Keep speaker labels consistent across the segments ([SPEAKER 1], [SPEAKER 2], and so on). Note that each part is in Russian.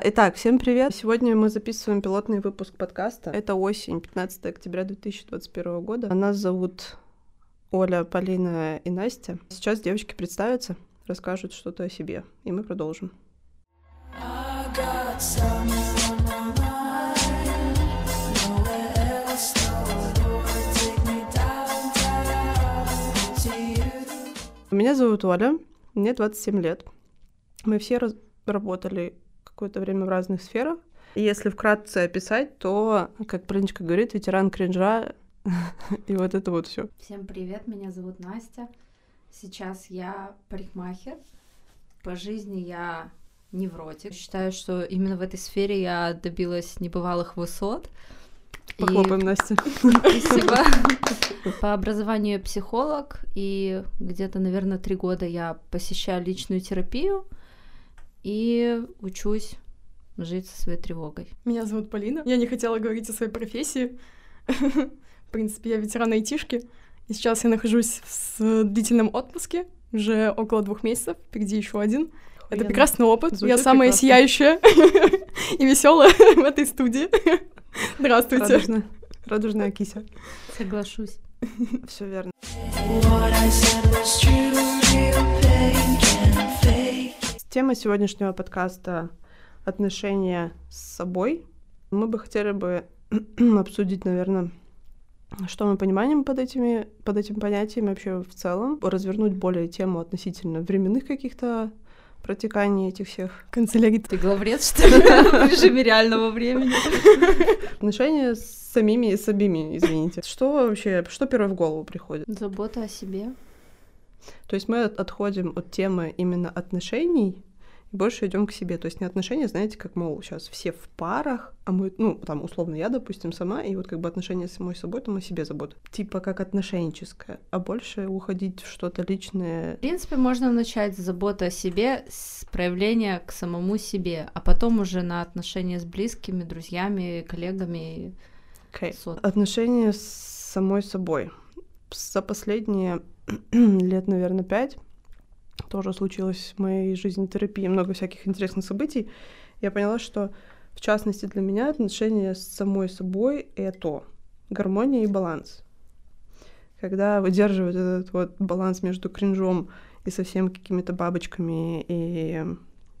[SPEAKER 1] Итак, всем привет! Сегодня мы записываем пилотный выпуск подкаста. Это осень, 15 октября 2021 года. Нас зовут Оля, Полина и Настя. Сейчас девочки представятся, расскажут что-то о себе, и мы продолжим. Меня зовут Оля, мне 27 лет. Мы все раз- работали какое-то время в разных сферах. И если вкратце описать, то, как Полиночка говорит, ветеран кринжа и вот это вот все.
[SPEAKER 2] Всем привет, меня зовут Настя. Сейчас я парикмахер. По жизни я невротик. Считаю, что именно в этой сфере я добилась небывалых высот. И-
[SPEAKER 1] Похлопаем, Настя.
[SPEAKER 2] Спасибо. По образованию я психолог, и где-то, наверное, три года я посещаю личную терапию и учусь жить со своей тревогой.
[SPEAKER 3] Меня зовут Полина. Я не хотела говорить о своей профессии. В принципе, я ветеран айтишки. И сейчас я нахожусь в длительном отпуске. Уже около двух месяцев. Впереди еще один. Это
[SPEAKER 1] Охуенно.
[SPEAKER 3] прекрасный опыт.
[SPEAKER 1] Звучит
[SPEAKER 3] я самая
[SPEAKER 1] прекрасно.
[SPEAKER 3] сияющая и веселая в этой студии. Здравствуйте.
[SPEAKER 1] Радужная, радужная кися.
[SPEAKER 2] Соглашусь.
[SPEAKER 1] Все верно. Тема сегодняшнего подкаста — отношения с собой. Мы бы хотели бы обсудить, наверное, что мы понимаем под этими, под этим понятием вообще в целом, развернуть более тему относительно временных каких-то протеканий этих всех
[SPEAKER 3] Канцелярит.
[SPEAKER 2] Ты главред, что ли, в режиме реального времени?
[SPEAKER 1] отношения с самими и с извините. Что вообще, что первое в голову приходит?
[SPEAKER 2] Забота о себе.
[SPEAKER 1] То есть мы от- отходим от темы именно отношений и больше идем к себе. То есть не отношения, знаете, как, мол, сейчас все в парах, а мы, ну, там, условно, я, допустим, сама, и вот как бы отношения с самой собой, там о себе забота. Типа как отношенческое, а больше уходить в что-то личное.
[SPEAKER 2] В принципе, можно начать с заботы о себе, с проявления к самому себе, а потом уже на отношения с близкими, друзьями, коллегами.
[SPEAKER 1] Окей.
[SPEAKER 2] Сот.
[SPEAKER 1] Отношения с самой собой. За последние лет, наверное, пять тоже случилось в моей жизни терапии много всяких интересных событий. Я поняла, что в частности для меня отношения с самой собой — это гармония и баланс. Когда выдерживают этот вот баланс между кринжом и совсем какими-то бабочками и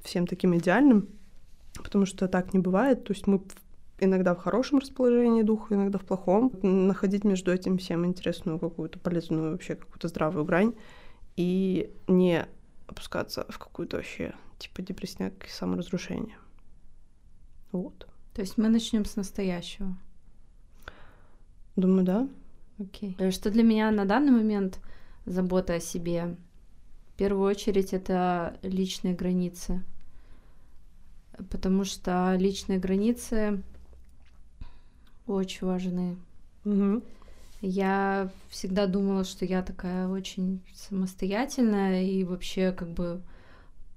[SPEAKER 1] всем таким идеальным, потому что так не бывает. То есть мы иногда в хорошем расположении духа, иногда в плохом. Находить между этим всем интересную какую-то полезную вообще какую-то здравую грань и не опускаться в какую-то вообще типа депрессняк и саморазрушение. Вот.
[SPEAKER 2] То есть мы начнем с настоящего.
[SPEAKER 1] Думаю, да.
[SPEAKER 2] Окей. Э, Что для меня на данный момент забота о себе? В первую очередь это личные границы. Потому что личные границы очень важны.
[SPEAKER 1] Мгм.
[SPEAKER 2] Я всегда думала, что я такая очень самостоятельная и вообще как бы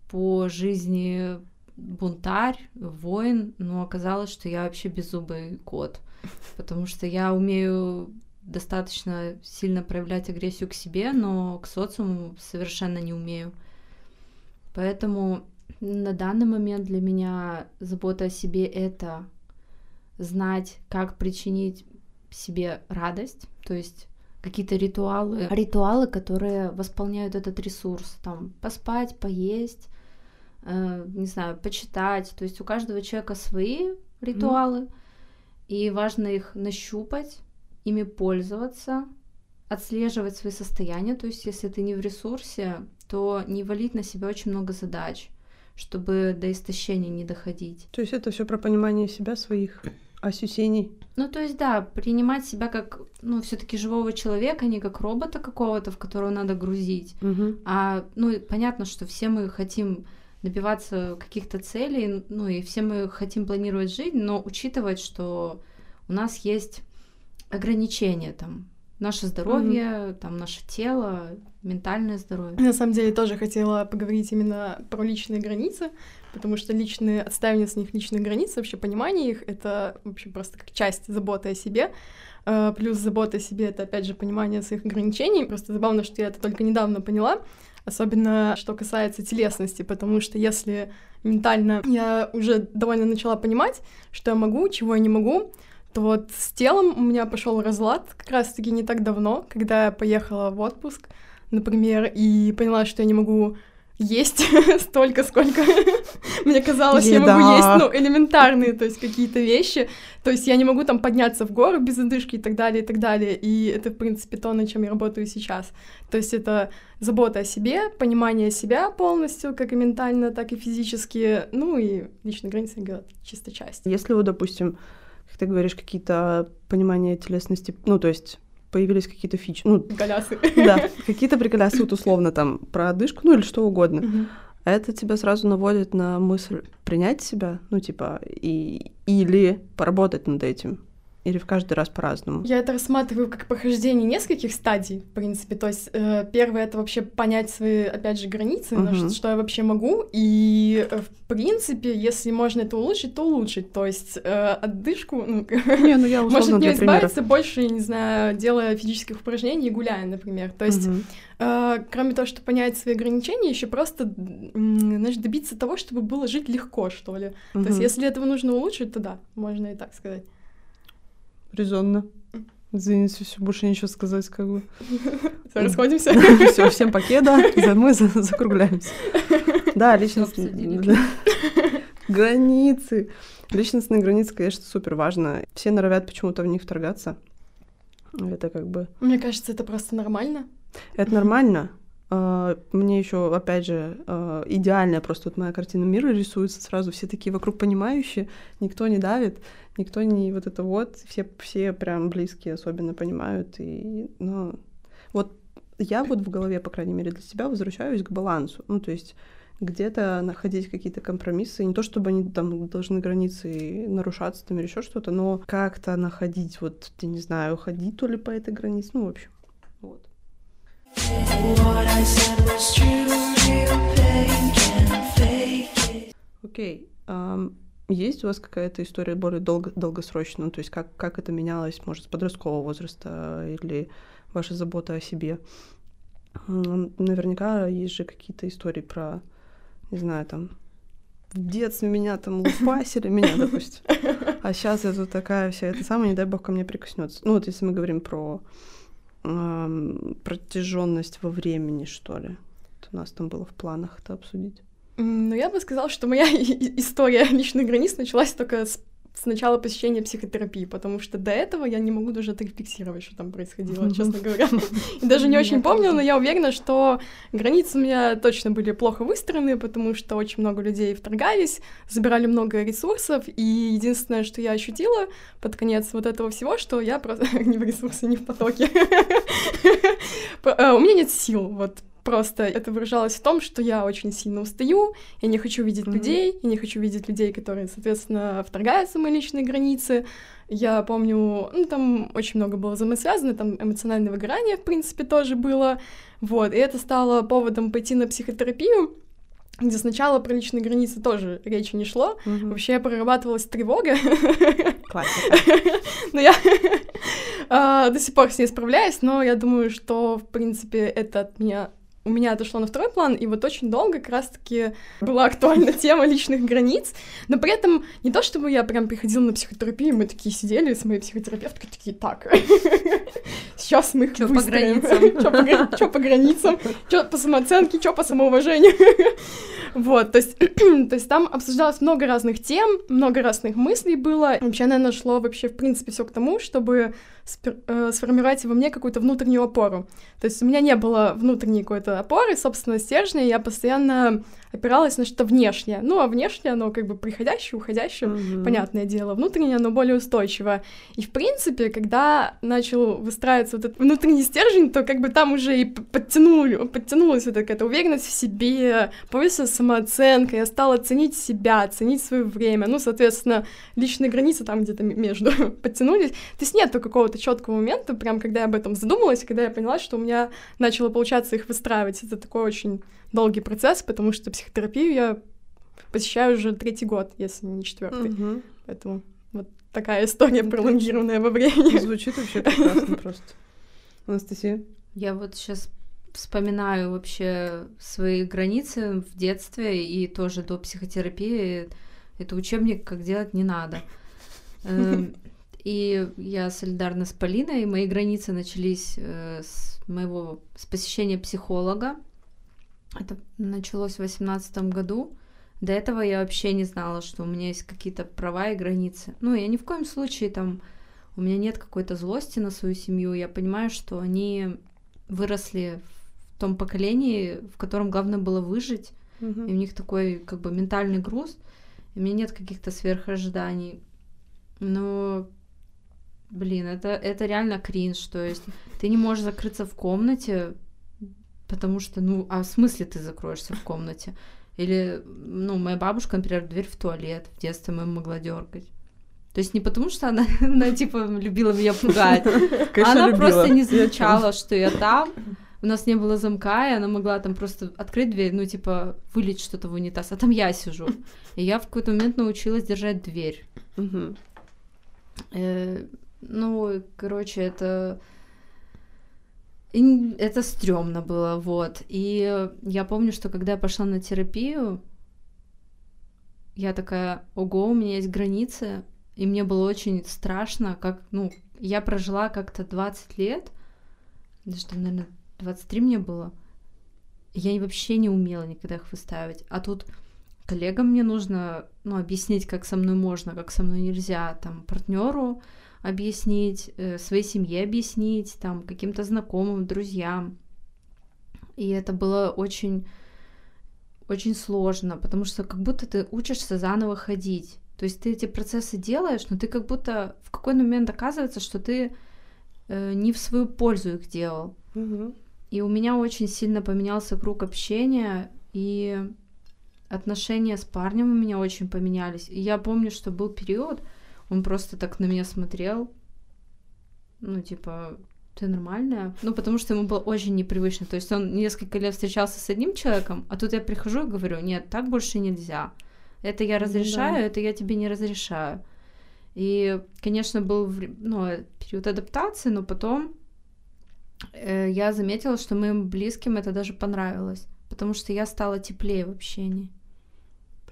[SPEAKER 2] по жизни бунтарь, воин, но оказалось, что я вообще беззубый кот, потому что я умею достаточно сильно проявлять агрессию к себе, но к социуму совершенно не умею. Поэтому на данный момент для меня забота о себе это знать, как причинить себе радость, то есть какие-то ритуалы, ритуалы, которые восполняют этот ресурс, там поспать, поесть, э, не знаю, почитать, то есть у каждого человека свои ритуалы, и важно их нащупать, ими пользоваться, отслеживать свои состояния, то есть если ты не в ресурсе, то не валить на себя очень много задач, чтобы до истощения не доходить.
[SPEAKER 1] То есть это все про понимание себя, своих ощущений.
[SPEAKER 2] Ну, то есть, да, принимать себя как, ну, все-таки живого человека, а не как робота какого-то, в которого надо грузить.
[SPEAKER 1] Мгм.
[SPEAKER 2] А, ну, понятно, что все мы хотим добиваться каких-то целей, ну, и все мы хотим планировать жизнь, но учитывать, что у нас есть ограничения, там, наше здоровье, там, наше тело, ментальное здоровье.
[SPEAKER 3] На самом деле тоже хотела поговорить именно про личные границы, потому что личные, отставление с них личных границ, вообще понимание их, это вообще просто как часть заботы о себе. Э, Плюс забота о себе — это, опять же, понимание своих ограничений. Просто забавно, что я это только недавно поняла, особенно что касается телесности, потому что если ментально я уже довольно начала понимать, что я могу, чего я не могу, то вот с телом у меня пошел разлад как раз-таки не так давно, когда я поехала в отпуск, например, и поняла, что я не могу есть столько, сколько мне казалось, Еда. я могу есть, ну, элементарные, то есть какие-то вещи. То есть я не могу там подняться в гору без одышки и так далее, и так далее. И это, в принципе, то, над чем я работаю сейчас. То есть это забота о себе, понимание себя полностью, как и ментально, так и физически, ну и личные границы, чисто часть.
[SPEAKER 1] Если вы, допустим, как ты говоришь, какие-то понимания телесности, ну, то есть появились какие-то фичи. Ну,
[SPEAKER 3] приколясы.
[SPEAKER 1] Да, какие-то приколясы, вот условно там про одышку, ну или что угодно. Угу. Это тебя сразу наводит на мысль принять себя, ну типа, и, или поработать над этим. Или в каждый раз по-разному?
[SPEAKER 3] Я это рассматриваю как прохождение нескольких стадий, в принципе. То есть э, первое — это вообще понять свои, опять же, границы, uh-huh. что, что я вообще могу. И, э, в принципе, если можно это улучшить, то улучшить. То есть э, отдышку, ну,
[SPEAKER 1] не, ну я
[SPEAKER 3] может не избавиться больше, не знаю, делая физических упражнений и гуляя, например. То есть uh-huh. э, кроме того, что понять свои ограничения, еще просто, знаешь, добиться того, чтобы было жить легко, что ли. Uh-huh. То есть если этого нужно улучшить, то да, можно и так сказать.
[SPEAKER 1] Резонно. Извините, все, больше ничего сказать, как бы.
[SPEAKER 3] Все, расходимся.
[SPEAKER 1] Все, всем покеда, мы закругляемся. Да, личностные границы. Личностные границы, конечно, супер важно. Все норовят почему-то в них вторгаться. Это как бы...
[SPEAKER 3] Мне кажется, это просто нормально.
[SPEAKER 1] Это нормально. А, мне еще, опять же, а, идеальная просто вот моя картина мира рисуется сразу. Все такие вокруг понимающие, никто не давит, никто не вот это вот. Все, все прям близкие особенно понимают. И, ну, вот я вот в голове, по крайней мере, для себя возвращаюсь к балансу. Ну, то есть где-то находить какие-то компромиссы. Не то, чтобы они там должны границы нарушаться там или еще что-то, но как-то находить, вот, я не знаю, ходить то ли по этой границе, ну, в общем, вот. Окей. Okay. Um, есть у вас какая-то история более долго, долгосрочная? Ну, то есть как, как это менялось, может, с подросткового возраста или ваша забота о себе? Наверняка есть же какие-то истории про, не знаю, там, в детстве меня там лупасили, меня, допустим. А сейчас я тут такая вся, это самое, не дай бог ко мне прикоснется. Ну, вот если мы говорим про протяженность во времени, что ли. Вот у нас там было в планах это обсудить.
[SPEAKER 3] Ну, я бы сказала, что моя история личных границ началась только с с начала посещения психотерапии, потому что до этого я не могу даже отрефлексировать, что там происходило, честно говоря. И даже не очень помню, но я уверена, что границы у меня точно были плохо выстроены, потому что очень много людей вторгались, забирали много ресурсов, и единственное, что я ощутила под конец вот этого всего, что я просто не в ресурсе, не в потоке. Э, у меня нет сил, вот Просто это выражалось в том, что я очень сильно устаю, я не хочу видеть mm-hmm. людей, я не хочу видеть людей, которые, соответственно, вторгаются в мои личные границы. Я помню, ну, там очень много было взаимосвязано, там эмоциональное выгорание, в принципе, тоже было. Вот, и это стало поводом пойти на психотерапию, где сначала про личные границы тоже речи не шло. Mm-hmm. Вообще прорабатывалась тревога.
[SPEAKER 1] Классика.
[SPEAKER 3] но я а, до сих пор с ней справляюсь, но я думаю, что, в принципе, это от меня у меня отошло на второй план, и вот очень долго как раз-таки была актуальна тема личных границ, но при этом не то, чтобы я прям приходила на психотерапию, мы такие сидели с моей психотерапевткой, такие, так, сейчас мы их
[SPEAKER 2] Чё по границам?
[SPEAKER 3] Чё по границам? Чё по самооценке, чё по самоуважению? Вот, то есть, то есть там обсуждалось много разных тем, много разных мыслей было. Вообще, наверное, шло вообще, в принципе, все к тому, чтобы сформировать во мне какую-то внутреннюю опору. То есть у меня не было внутренней какой-то опоры, собственно, стержня, я постоянно опиралась на что-то внешнее. Ну, а внешнее, оно как бы приходящее, уходящее, mm-hmm. понятное дело. Внутреннее, оно более устойчиво. И, в принципе, когда начал выстраиваться вот этот внутренний стержень, то как бы там уже и подтянули, подтянулась вот такая уверенность в себе, повысила самооценка, я стала ценить себя, ценить свое время. Ну, соответственно, личные границы там где-то между подтянулись. То есть нету какого-то четкого момента, прям когда я об этом задумалась, когда я поняла, что у меня начало получаться их выстраивать. Это такой очень долгий процесс, потому что психотерапию я посещаю уже третий год, если не четвертый. Угу. Поэтому вот такая история пролонгированная во времени.
[SPEAKER 1] Звучит вообще прекрасно просто. Анастасия?
[SPEAKER 2] Я вот сейчас вспоминаю вообще свои границы в детстве и тоже до психотерапии. Это учебник, как делать не надо. Эм, и я солидарна с Полиной. Мои границы начались э, с моего с посещения психолога. Это началось в восемнадцатом году. До этого я вообще не знала, что у меня есть какие-то права и границы. Ну, я ни в коем случае там... У меня нет какой-то злости на свою семью. Я понимаю, что они выросли в том поколении, в котором главное было выжить.
[SPEAKER 1] Мгм.
[SPEAKER 2] И у них такой как бы ментальный груз. И у меня нет каких-то сверхожиданий. Но, блин, это, это реально кринж. То есть ты не можешь закрыться в комнате, потому что, ну, а в смысле ты закроешься в комнате? Или, ну, моя бабушка, например, дверь в туалет в детстве мою могла дергать. То есть не потому, что она, она типа, любила меня пугать,
[SPEAKER 1] Конечно,
[SPEAKER 2] она
[SPEAKER 1] любила.
[SPEAKER 2] просто не замечала, что я там. У нас не было замка, и она могла там просто открыть дверь, ну, типа, вылить что-то в унитаз, а там я сижу. И я в какой-то момент научилась держать дверь.
[SPEAKER 1] Мгм.
[SPEAKER 2] Э, ну, короче, это... Это стрёмно было, вот. И я помню, что когда я пошла на терапию, я такая, ого, у меня есть границы, и мне было очень страшно, как, ну, я прожила как-то 20 лет, даже, там, наверное, 23 мне было, я вообще не умела никогда их выставить. А тут коллегам мне нужно, ну, объяснить, как со мной можно, как со мной нельзя, там, партнеру объяснить, э, своей семье объяснить, там, каким-то знакомым, друзьям. И это было очень, очень сложно, потому что как будто ты учишься заново ходить. То есть ты эти процессы делаешь, но ты как будто в какой момент оказывается, что ты э, не в свою пользу их делал.
[SPEAKER 1] Мгм.
[SPEAKER 2] И у меня очень сильно поменялся круг общения, и отношения с парнем у меня очень поменялись. И я помню, что был период, он просто так на меня смотрел, ну, типа, ты нормальная? Ну, потому что ему было очень непривычно. То есть он несколько лет встречался с одним человеком, а тут я прихожу и говорю, нет, так больше нельзя. Это я
[SPEAKER 1] Ну
[SPEAKER 2] разрешаю,
[SPEAKER 1] да.
[SPEAKER 2] это я тебе не разрешаю. И, конечно, был ну, период адаптации, но потом э, я заметила, что моим близким это даже понравилось, потому что я стала теплее в общении.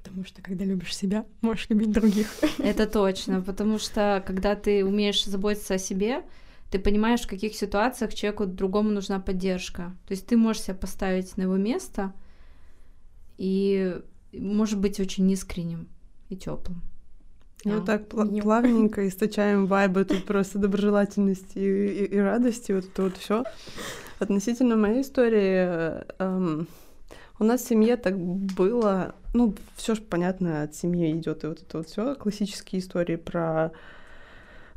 [SPEAKER 3] Потому что когда любишь себя, можешь любить других.
[SPEAKER 2] Это точно, потому что когда ты умеешь заботиться о себе, ты понимаешь, в каких ситуациях человеку другому нужна поддержка. То есть ты можешь себя поставить на его место и может быть очень искренним и теплым. Да.
[SPEAKER 1] вот так пла-
[SPEAKER 3] Меня-
[SPEAKER 1] плавненько источаем вайбы, тут просто доброжелательности и, и- и радости, вот это вот все. Относительно моей истории, э, эм, у нас в семье так было, ну, все же понятно, от семьи идет и вот это вот все классические истории про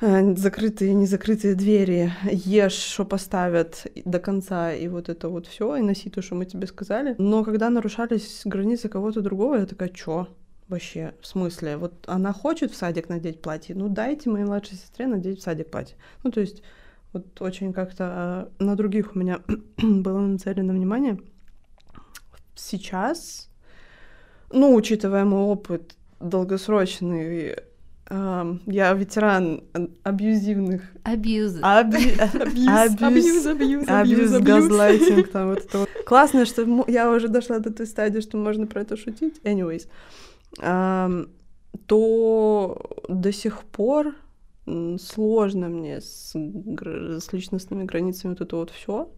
[SPEAKER 1] э, закрытые, незакрытые двери, ешь, что поставят до конца, и вот это вот все, и носи то, что мы тебе сказали. Но когда нарушались границы кого-то другого, я такая, чё? Вообще, в смысле? Вот она хочет в садик надеть платье, ну дайте моей младшей сестре надеть в садик платье. Ну, то есть, вот очень как-то э, на других у меня было нацелено внимание. Сейчас, ну, учитывая мой опыт долгосрочный, эм, я ветеран э, абьюзивных...
[SPEAKER 2] Абьюз.
[SPEAKER 1] аби-
[SPEAKER 3] Абьюз, абьюз, абьюз, абьюз,
[SPEAKER 1] газлайтинг, там вот это вот. Классно, что я уже дошла до той стадии, что можно про это шутить. Anyways. Ам, то до сих пор сложно мне с, с личностными границами вот это вот все.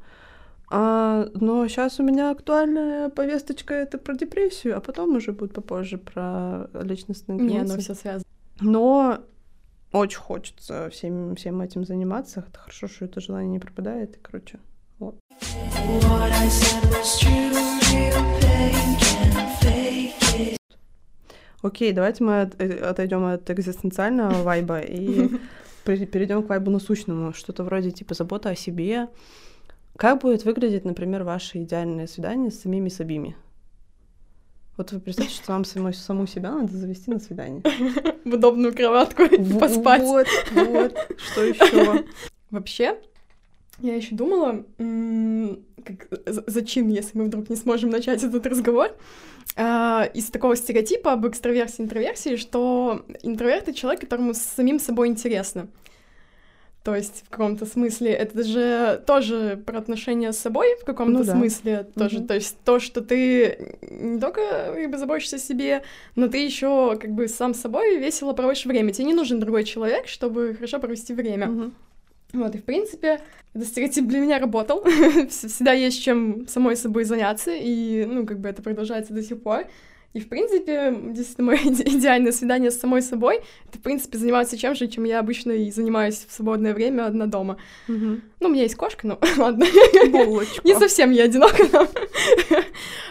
[SPEAKER 1] Но сейчас у меня актуальная повесточка это про депрессию, а потом уже будет попозже про личностные
[SPEAKER 3] Не, оно все связано.
[SPEAKER 1] Но очень хочется всем, всем этим заниматься. Это хорошо, что это желание не пропадает. И, короче, вот. Окей, давайте мы от- э, отойдем от экзистенциального вайба и перейдем к вайбу насущному. Что-то вроде типа забота о себе. Как будет выглядеть, например, ваше идеальное свидание с самими собими? Вот вы представьте, что вам самой, саму себя надо завести на свидание.
[SPEAKER 3] В удобную кроватку
[SPEAKER 1] В-
[SPEAKER 3] поспать.
[SPEAKER 1] Вот, вот. Что еще?
[SPEAKER 3] Вообще, я еще думала, как, за- зачем, если мы вдруг не сможем начать этот разговор, а, из такого стереотипа об экстраверсии интроверсии, что интроверт — это человек, которому с самим собой интересно. То есть в каком-то смысле это же тоже про отношения с собой в каком-то
[SPEAKER 1] Ну да.
[SPEAKER 3] смысле тоже.
[SPEAKER 1] Мгм.
[SPEAKER 3] То есть то, что ты не только как бы, заботишься о себе, но ты еще как бы сам с собой весело проводишь время. Тебе не нужен другой человек, чтобы хорошо провести время.
[SPEAKER 1] Мгм.
[SPEAKER 3] Вот, и в принципе, этот стереотип для меня работал. Вс- Всегда есть чем самой собой заняться, и, ну, как бы это продолжается до сих пор. И, в принципе, действительно, мое иде- идеальное свидание с самой собой — это, в принципе, заниматься чем же, чем я обычно и занимаюсь в свободное время одна дома.
[SPEAKER 1] Мгм.
[SPEAKER 3] Ну, у меня есть кошка, но ладно.
[SPEAKER 1] Булочка.
[SPEAKER 3] Не совсем я одинока. но.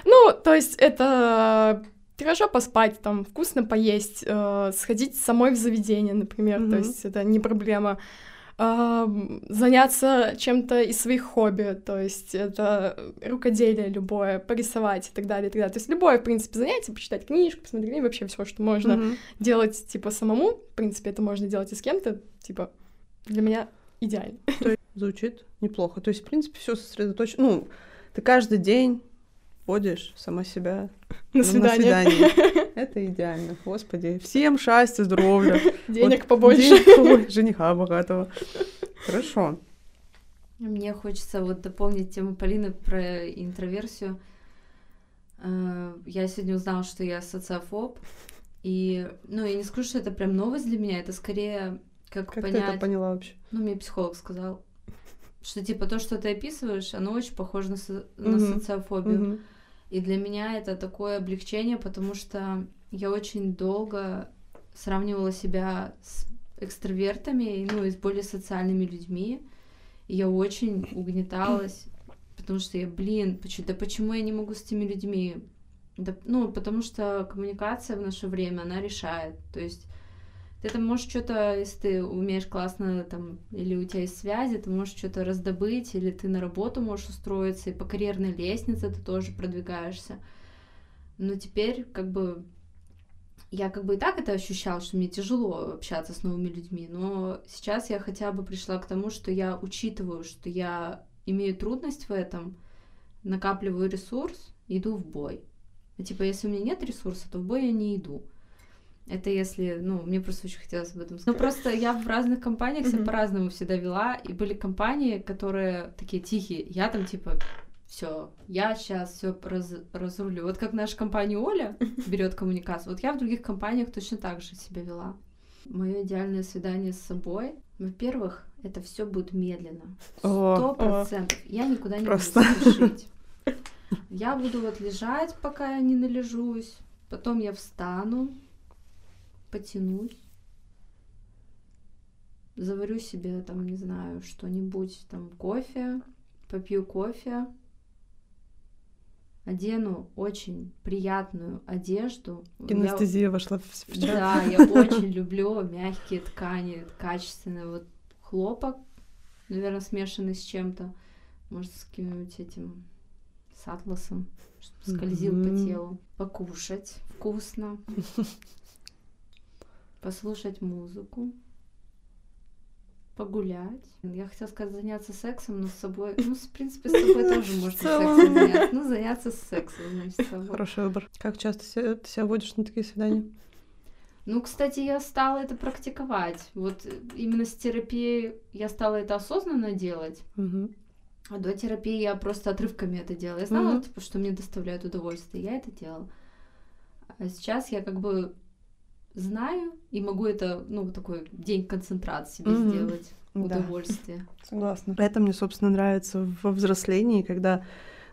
[SPEAKER 3] Ну, то есть это хорошо поспать, там, вкусно поесть, э, сходить самой в заведение, например, то
[SPEAKER 1] Мгм.
[SPEAKER 3] есть это не проблема. Заняться чем-то из своих хобби, то есть это рукоделие любое, порисовать и так далее, и так далее. То есть любое, в принципе, занятие, почитать книжку, посмотреть, фильм, вообще все, что можно
[SPEAKER 1] Мгм.
[SPEAKER 3] делать, типа, самому, в принципе, это можно делать и с кем-то, типа, для меня идеально.
[SPEAKER 1] Звучит неплохо. То есть, в принципе, все сосредоточено. Ну, ты каждый день водишь сама себя
[SPEAKER 3] На
[SPEAKER 1] на
[SPEAKER 3] свидание.
[SPEAKER 1] свидание. Это идеально. Господи, всем счастья, здоровья.
[SPEAKER 3] Денег
[SPEAKER 1] Вот
[SPEAKER 3] побольше.
[SPEAKER 1] денег побольше, жениха богатого. Хорошо.
[SPEAKER 2] Мне хочется вот дополнить тему Полины про интроверсию. Э, Я сегодня узнала, что я социофоб. И, ну, я не скажу, что это прям новость для меня, это скорее как,
[SPEAKER 1] Как ты это
[SPEAKER 2] понять...
[SPEAKER 1] поняла вообще?
[SPEAKER 2] Ну, мне психолог сказал, что типа то, что ты описываешь, оно очень похоже на, со- на
[SPEAKER 1] Мгм.
[SPEAKER 2] социофобию.
[SPEAKER 1] Мгм.
[SPEAKER 2] И для меня это такое облегчение, потому что я очень долго сравнивала себя с экстравертами, ну, и с более социальными людьми. И я очень угнеталась, потому что я, блин, почему, да почему я не могу с этими людьми? Да, ну, потому что коммуникация в наше время, она решает. То есть ты там можешь что-то, если ты умеешь классно, там, или у тебя есть связи, ты можешь что-то раздобыть, или ты на работу можешь устроиться, и по карьерной лестнице ты тоже продвигаешься. Но теперь, как бы, я как бы и так это ощущала, что мне тяжело общаться с новыми людьми, но сейчас я хотя бы пришла к тому, что я учитываю, что я имею трудность в этом, накапливаю ресурс, иду в бой. Ну, типа, если у меня нет ресурса, то в бой я не иду. Это если, ну, мне просто очень хотелось об этом сказать. Ну, просто я в разных компаниях себя по-разному всегда вела, и были компании, которые такие тихие. Я там, типа, все, я сейчас все разрулю. Вот как наша компания Оля берет коммуникацию, вот я в других компаниях точно так же себя вела. Мое идеальное свидание с собой, во-первых, это все будет медленно. Сто процентов. Я никуда не
[SPEAKER 1] Просто.
[SPEAKER 2] буду спешить. Я буду вот лежать, пока я не належусь. Потом я встану, потянусь, заварю себе там, не знаю, что-нибудь, там, кофе, попью кофе, одену очень приятную одежду. Я-
[SPEAKER 1] Кинестезия вошла в
[SPEAKER 2] да, я очень люблю мягкие ткани, качественные. Вот хлопок, наверное, смешанный с чем-то. Может, с каким-нибудь этим, с атласом, чтобы скользил по
[SPEAKER 1] Мгм.
[SPEAKER 2] телу. Покушать вкусно. Послушать музыку. Погулять. Я хотела сказать заняться сексом, но с собой... Ну, в принципе, с собой тоже можно сексом заняться. Ну, заняться сексом, значит, с собой.
[SPEAKER 1] Хороший выбор. Как часто ты себя водишь на такие свидания?
[SPEAKER 2] Ну, кстати, я стала это практиковать. Вот э, именно с терапией я стала это осознанно делать. А до терапии я просто отрывками это делала. Я знала,
[SPEAKER 1] Мгм.
[SPEAKER 2] типа, что мне доставляет удовольствие. Я это делала. А сейчас я как бы знаю и могу это, ну, такой день концентрации
[SPEAKER 1] Мгм.
[SPEAKER 2] сделать.
[SPEAKER 1] Да.
[SPEAKER 2] Удовольствие.
[SPEAKER 1] Согласна. Это мне, собственно, нравится во взрослении, когда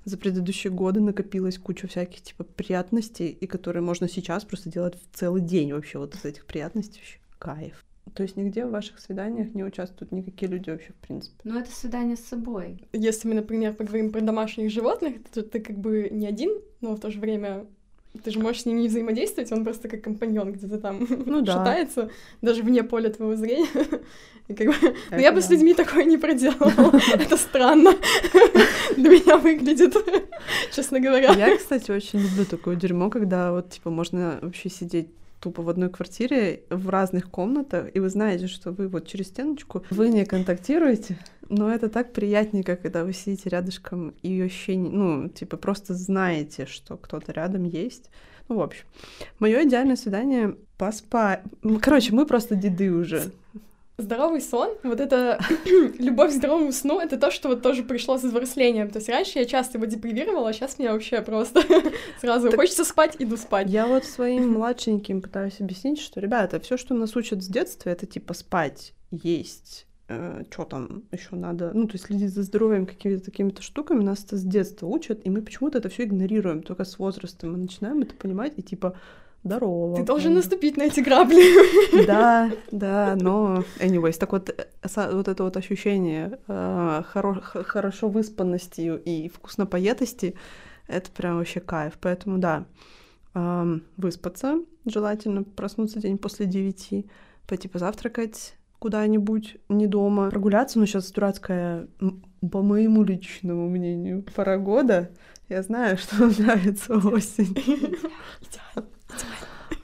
[SPEAKER 1] за предыдущие годы накопилась куча всяких типа приятностей, и которые можно сейчас просто делать в целый день вообще вот из этих приятностей. Вообще кайф. То есть нигде в ваших свиданиях не участвуют никакие люди вообще, в принципе.
[SPEAKER 2] Но это свидание с собой.
[SPEAKER 3] Если мы, например, поговорим про домашних животных, то ты как бы не один, но в то же время ты же можешь с ним не взаимодействовать, он просто как компаньон где-то там
[SPEAKER 1] Ну да.
[SPEAKER 3] шатается, даже вне поля твоего зрения. И как бы... Но
[SPEAKER 1] Это
[SPEAKER 3] я бы с
[SPEAKER 1] да.
[SPEAKER 3] людьми такое не проделала. Это странно. Для меня выглядит, честно говоря.
[SPEAKER 1] Я, кстати, очень люблю такое дерьмо, когда вот, типа, можно вообще сидеть тупо в одной квартире в разных комнатах, и вы знаете, что вы вот через стеночку, вы не контактируете, но это так приятненько, когда вы сидите рядышком и ощущение, ну, типа, просто знаете, что кто-то рядом есть. Ну, в общем, мое идеальное свидание поспать. Короче, мы просто деды уже.
[SPEAKER 3] Здоровый сон, вот это любовь к здоровому сну, это то, что вот тоже пришло с взрослением. То есть раньше я часто его депривировала, а сейчас мне вообще просто сразу
[SPEAKER 1] Так-
[SPEAKER 3] хочется спать, иду спать.
[SPEAKER 1] Я вот своим младшеньким пытаюсь объяснить, что, ребята, все, что нас учат с детства, это типа спать, есть, что там еще надо, ну, то есть следить за здоровьем, какими-то такими-то штуками, нас это с детства учат, и мы почему-то это все игнорируем, только с возрастом мы начинаем это понимать, и типа, здорово.
[SPEAKER 3] Ты должен наступить на эти грабли.
[SPEAKER 1] Да, да, но anyways, так вот, э, вот это вот ощущение э, хоро- хорошо выспанности и вкусно поетости, это прям вообще кайф. Поэтому да, ам, выспаться, желательно проснуться день после девяти, пойти позавтракать куда-нибудь, не дома, прогуляться, ну сейчас дурацкая, по моему личному мнению, пора года. Я знаю, что нравится осень.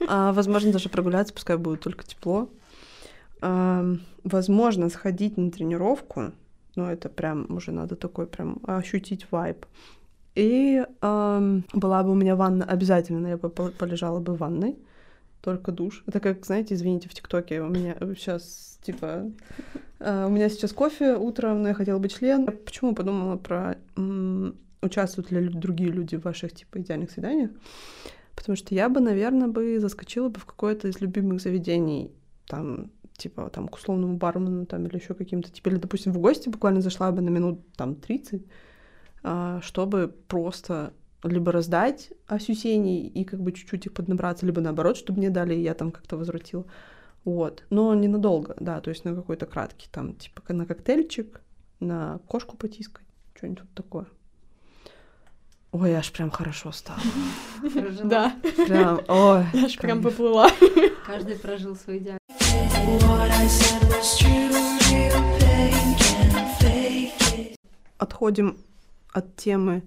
[SPEAKER 1] А, возможно, даже прогуляться, пускай будет только тепло. Ам, возможно, сходить на тренировку, но это прям уже надо такой прям ощутить вайб. И ам, была бы у меня ванна обязательно, я бы пол- полежала бы в ванной, только душ. Это как, знаете, извините, в ТикТоке у меня сейчас, типа, а, у меня сейчас кофе утром, но я хотела бы член. Я почему подумала про м, участвуют ли другие люди в ваших, типа, идеальных свиданиях? Потому что я бы, наверное, бы заскочила бы в какое-то из любимых заведений, там, типа, там, к условному бармену, там, или еще каким-то, типа, или, допустим, в гости буквально зашла бы на минут, там, 30, а, чтобы просто либо раздать осюсений и как бы чуть-чуть их поднабраться, либо наоборот, чтобы мне дали, и я там как-то возвратила. Вот. Но ненадолго, да, то есть на какой-то краткий, там, типа, на коктейльчик, на кошку потискать, что-нибудь вот такое. Ой, аж прям хорошо стало.
[SPEAKER 2] Прожила.
[SPEAKER 3] Да,
[SPEAKER 1] Прям, ой.
[SPEAKER 3] я аж прям поплыла.
[SPEAKER 2] Каждый прожил свой
[SPEAKER 4] it.
[SPEAKER 1] Отходим от темы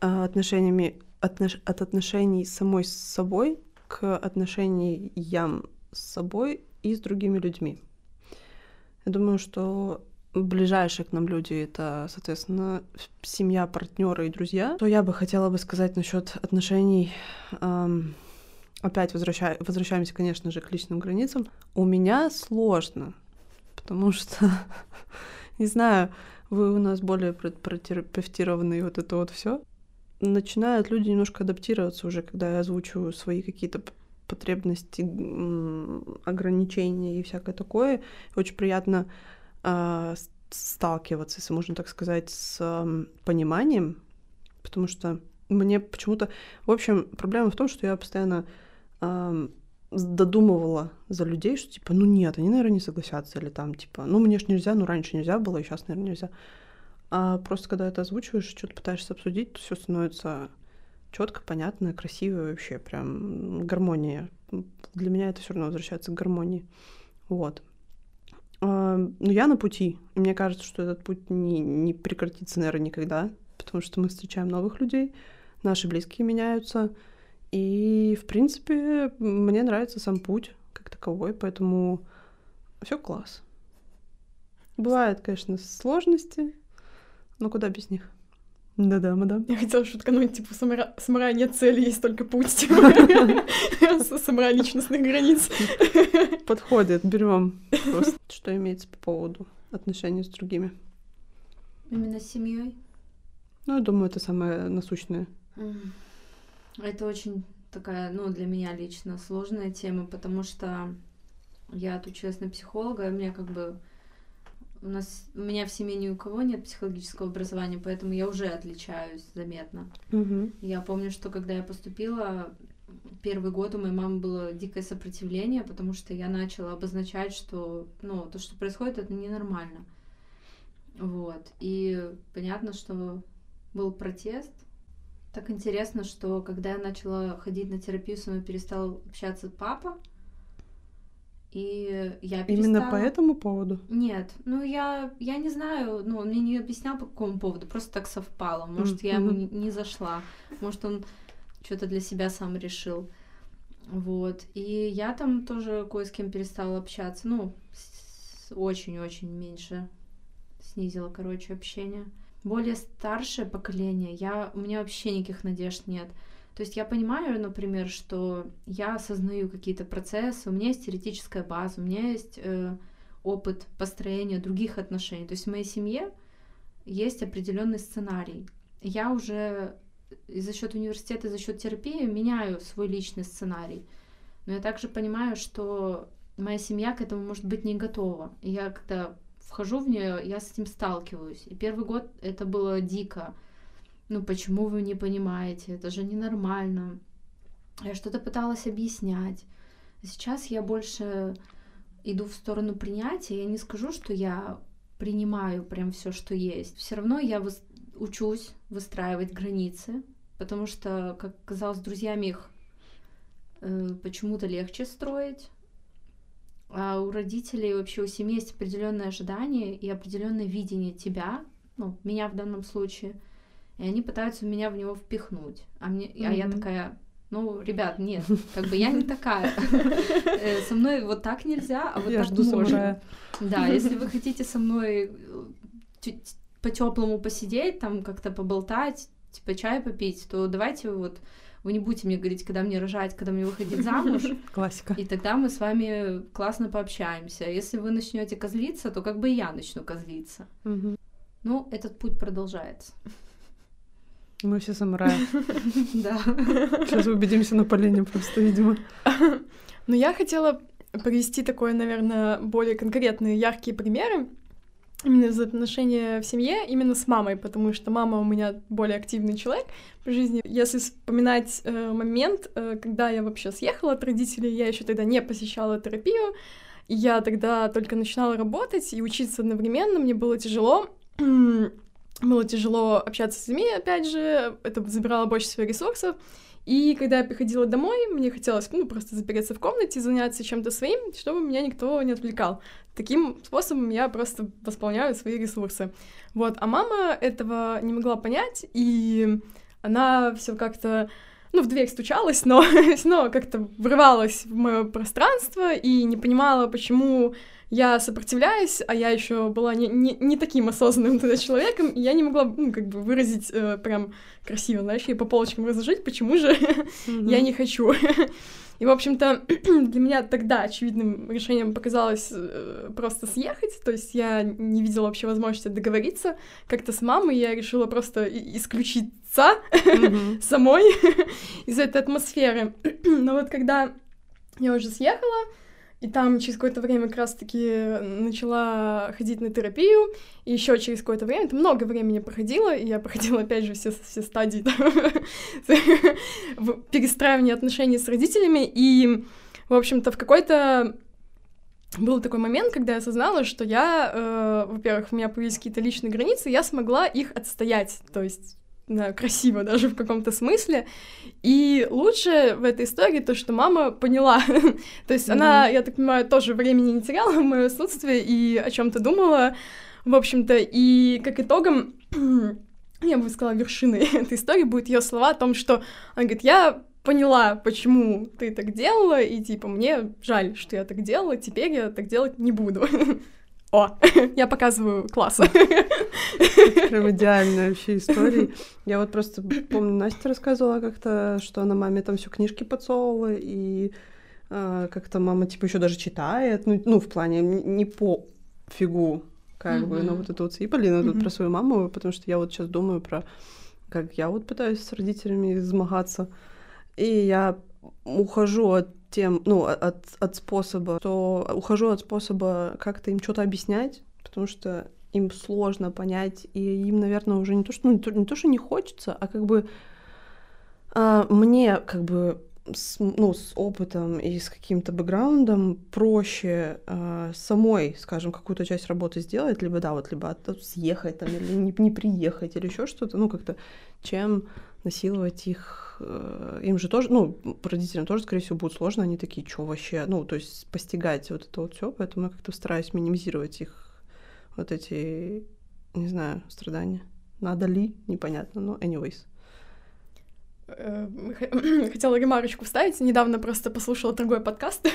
[SPEAKER 1] а, отношениями, отнош- от отношений самой с собой к отношениям с собой и с другими людьми. Я думаю, что ближайшие к нам люди это, соответственно, семья, партнеры и друзья. То я бы хотела бы сказать насчет отношений. ам, опять возвраща- возвращаемся, конечно же, к личным границам. У меня сложно, потому что, не знаю, вы у нас более про- протерапевтированные вот это вот все. Начинают люди немножко адаптироваться уже, когда я озвучиваю свои какие-то потребности, ограничения и всякое такое. Очень приятно сталкиваться, если можно так сказать, с пониманием, потому что мне почему-то... В общем, проблема в том, что я постоянно додумывала за людей, что типа, ну нет, они, наверное, не согласятся, или там, типа, ну мне ж нельзя, ну раньше нельзя было, и сейчас, наверное, нельзя. А просто когда это озвучиваешь, что-то пытаешься обсудить, то все становится четко, понятно, красиво вообще, прям гармония. Для меня это все равно возвращается к гармонии. Вот. А, Но я на пути. Мне кажется, что этот путь не, не прекратится, наверное, никогда, потому что мы встречаем новых людей, наши близкие меняются. И, в принципе, мне нравится сам путь как таковой, поэтому все класс. Бывают, конечно, сложности, но куда без них? Да-да, мадам.
[SPEAKER 3] Я хотела шуткануть, типа, самара... самурая нет цели, есть только путь, типа. Самурай личностных границ.
[SPEAKER 1] Подходит, берем. Просто что имеется по поводу отношений с другими.
[SPEAKER 2] Именно с семьей.
[SPEAKER 1] Ну, я думаю, это самое насущное.
[SPEAKER 2] Это очень такая, ну, для меня лично сложная тема, потому что я отучилась на психолога, и у меня как бы у нас у меня в семье ни у кого нет психологического образования, поэтому я уже отличаюсь заметно.
[SPEAKER 1] Мгм.
[SPEAKER 2] Я помню, что когда я поступила, первый год у моей мамы было дикое сопротивление, потому что я начала обозначать, что, ну, то, что происходит, это ненормально. Вот. И понятно, что был протест. Так интересно, что когда я начала ходить на терапию, со мной перестал общаться папа. И я перестала...
[SPEAKER 1] Именно по этому поводу?
[SPEAKER 2] Нет, ну я, я не знаю, ну он мне не объяснял по какому поводу, просто так совпало. Может, я ему не, не зашла, может, он что-то для себя сам решил. Вот. И я там тоже кое с кем перестала общаться. Ну, очень-очень меньше снизила, короче, общение. Более старшее поколение, я, у меня вообще никаких надежд нет. То есть я понимаю, например, что я осознаю какие-то процессы, у меня есть теоретическая база, у меня есть э, опыт построения других отношений. То есть в моей семье есть определенный сценарий. Я уже за счет университета, за счет терапии меняю свой личный сценарий. Но я также понимаю, что моя семья к этому может быть не готова. И я когда вхожу в нее, я с этим сталкиваюсь. И первый год это было дико. Ну почему вы не понимаете? Это же ненормально. Я что-то пыталась объяснять. Сейчас я больше иду в сторону принятия. Я не скажу, что я принимаю прям все, что есть. Все равно я выс- учусь выстраивать границы, потому что, как казалось, с друзьями их э, почему-то легче строить. А у родителей вообще у семьи есть определенные ожидания и определенное видение тебя, ну, меня в данном случае, и они пытаются меня в него впихнуть. А, мне, а я такая, ну, ребят, нет, как бы я не такая. Э, Со мной вот так нельзя, а вот
[SPEAKER 1] Я
[SPEAKER 2] так
[SPEAKER 1] жду
[SPEAKER 2] можно. Да, если вы хотите со мной э, чуть по-теплому посидеть, там как-то поболтать, типа чай попить, то давайте вот вы не будете мне говорить, когда мне рожать, когда мне выходить замуж,
[SPEAKER 1] Классика.
[SPEAKER 2] и тогда мы с вами классно пообщаемся. Если вы начнете козлиться, то как бы и я начну козлиться.
[SPEAKER 1] Мгм.
[SPEAKER 2] Ну, этот путь продолжается.
[SPEAKER 1] Мы все самураи.
[SPEAKER 2] Да.
[SPEAKER 1] Сейчас убедимся на полене просто, видимо.
[SPEAKER 3] Но я хотела привести такое, наверное, более конкретные, яркие примеры именно из отношения в семье, именно с мамой, потому что мама у меня более активный человек в жизни. Если вспоминать э, момент, э, когда я вообще съехала от родителей, я еще тогда не посещала терапию, и я тогда только начинала работать и учиться одновременно, мне было тяжело. Было тяжело общаться с людьми, опять же, это забирало больше своих ресурсов. И когда я приходила домой, мне хотелось, ну, просто запереться в комнате, заняться чем-то своим, чтобы меня никто не отвлекал. Таким способом я просто восполняю свои ресурсы. Вот, а мама этого не могла понять, и она все как-то, ну, в дверь стучалась, но равно как-то врывалась в мое пространство и не понимала, почему я сопротивляюсь, а я еще была не, не, не таким осознанным тогда человеком, и я не могла, ну, как бы выразить э, прям красиво, знаешь, ей по полочкам разложить, почему же я не хочу. И, в общем-то, для меня тогда очевидным решением показалось э, просто съехать, то есть я не видела вообще возможности договориться как-то с мамой, я решила просто и- исключиться
[SPEAKER 1] Мгм.
[SPEAKER 3] самой из этой атмосферы. Но вот когда я уже съехала, и там через какое-то время как раз-таки начала ходить на терапию, и еще через какое-то время, это много времени проходило, и я проходила, опять же, все, все стадии перестраивания отношений с родителями, и, в общем-то, в какой-то был такой момент, когда я осознала, что я, э, во-первых, у меня появились какие-то личные границы, я смогла их отстоять, то есть да, красиво даже в каком-то смысле. И лучше в этой истории то, что мама поняла. то есть она, я так понимаю, тоже времени не теряла в мое отсутствие и о чем-то думала, в общем-то. И как итогом, я бы сказала, вершиной этой истории будет ее слова о том, что она говорит, я поняла, почему ты так делала, и типа мне жаль, что я так делала, теперь я так делать не буду. О, я показываю класс.
[SPEAKER 1] Прям идеальная вообще история. Я вот просто помню, Настя рассказывала как-то, что она маме там все книжки подсовывала, и а, как-то мама типа еще даже читает, ну, ну в плане не по фигу, как бы, но вот это вот. И Полина тут
[SPEAKER 3] Мгм.
[SPEAKER 1] про свою маму, потому что я вот сейчас думаю про как я вот пытаюсь с родителями змагаться, и я ухожу от тем, ну, от, от способа, что ухожу от способа как-то им что-то объяснять, потому что им сложно понять, и им, наверное, уже не то, что, ну, не то, не то, что не хочется, а как бы а, мне как бы с, ну, с опытом и с каким-то бэкграундом проще а, самой, скажем, какую-то часть работы сделать, либо да, вот либо от- съехать там, или не, не приехать, или еще что-то, ну как-то, чем насиловать их. Э, Им же тоже, ну, родителям тоже, скорее всего, будет сложно, они такие, что вообще, ну, то есть постигать вот это вот все, поэтому я как-то стараюсь минимизировать их вот эти, не знаю, страдания. Надо ли, непонятно, но anyways.
[SPEAKER 3] Э, Хотела ремарочку вставить. Недавно просто послушала другой подкаст.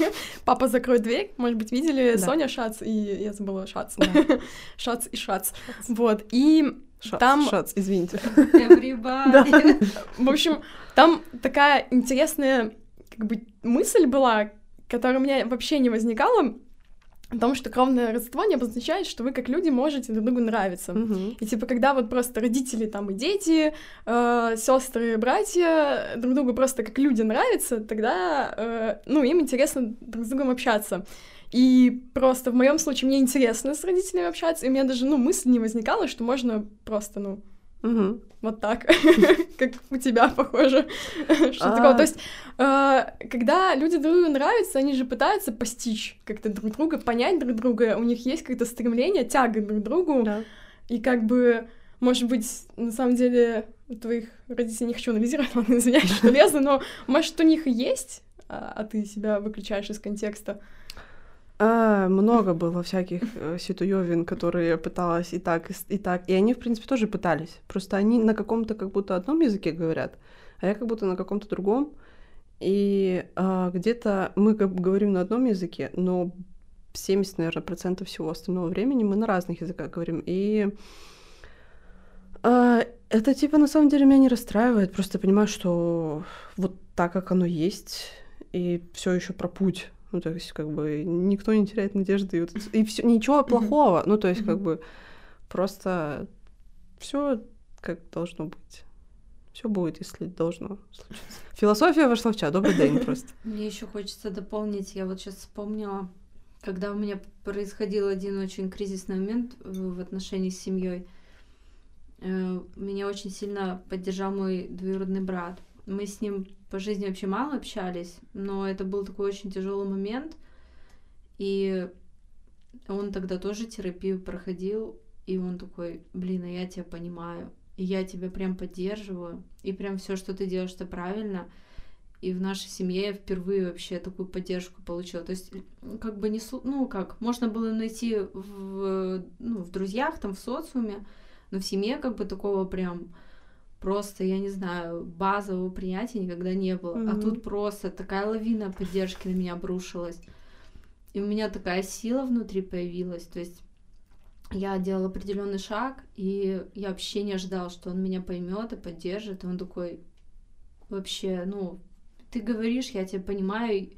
[SPEAKER 3] Папа, закрой дверь. Может быть, видели
[SPEAKER 1] Да.
[SPEAKER 3] Соня Шац и я забыла Шац.
[SPEAKER 1] Да.
[SPEAKER 3] Шац и Шац. Вот. И,
[SPEAKER 1] Шац,
[SPEAKER 3] Там-
[SPEAKER 1] шац, извините.
[SPEAKER 2] Everybody.
[SPEAKER 3] в общем, там такая интересная как бы мысль была, которая у меня вообще не возникала о том, что кровное родство не обозначает, что вы как люди можете друг другу нравиться.
[SPEAKER 1] Мгм.
[SPEAKER 3] И типа, когда вот просто родители там и дети, сестры, братья друг другу просто как люди нравятся, тогда, э, ну, им интересно друг с другом общаться. И просто в моем случае мне интересно с родителями общаться, и у меня даже, ну, мысль не возникала, что можно просто, ну,
[SPEAKER 1] Мгм.
[SPEAKER 3] вот так, как у тебя, похоже. Что
[SPEAKER 1] А.
[SPEAKER 3] такого. То есть, э, когда люди друг другу нравятся, они же пытаются постичь как-то друг друга, понять друг друга, у них есть какое-то стремление, тяга друг к другу, и как бы, может быть, на самом деле, твоих родителей не хочу анализировать, ладно, извиняюсь, что лезу, но, может, у них есть, а а ты себя выключаешь из контекста.
[SPEAKER 1] А, много было всяких э, ситуевин, которые пыталась и так, и, так. И они, в принципе, тоже пытались. Просто они на каком-то как будто одном языке говорят, а я как будто на каком-то другом. И а, где-то мы как бы говорим на одном языке, но 70, наверное, процентов всего остального времени мы на разных языках говорим. И а, это типа на самом деле меня не расстраивает. Просто понимаю, что вот так, как оно есть, и все еще про путь. Ну, то есть, как бы, никто не теряет надежды. И, вот и всё- ничего плохого. Ну, то есть, как бы, просто все как должно быть. Все будет, если должно случиться. Философия вошла в чат. Добрый день просто.
[SPEAKER 2] Мне еще хочется дополнить, я вот сейчас вспомнила, когда у меня происходил один очень кризисный момент в в отношении с семьей. Меня очень сильно поддержал мой двоюродный брат. Мы с ним по жизни вообще мало общались, но это был такой очень тяжелый момент. И он тогда тоже терапию проходил, и он такой, блин, а я тебя понимаю, и я тебя прям поддерживаю, и прям все, что ты делаешь, это правильно. И в нашей семье я впервые вообще такую поддержку получила. То есть, как бы не... Ну, как, можно было найти в, ну, в друзьях, там, в социуме, но в семье как бы такого прям просто, я не знаю, базового принятия никогда не было. А
[SPEAKER 1] Мгм.
[SPEAKER 2] тут просто такая лавина поддержки на меня обрушилась. И у меня такая сила внутри появилась. То есть я делала определенный шаг, и я вообще не ожидала, что он меня поймет и поддержит. И он такой, вообще, ну, ты говоришь, я тебя понимаю,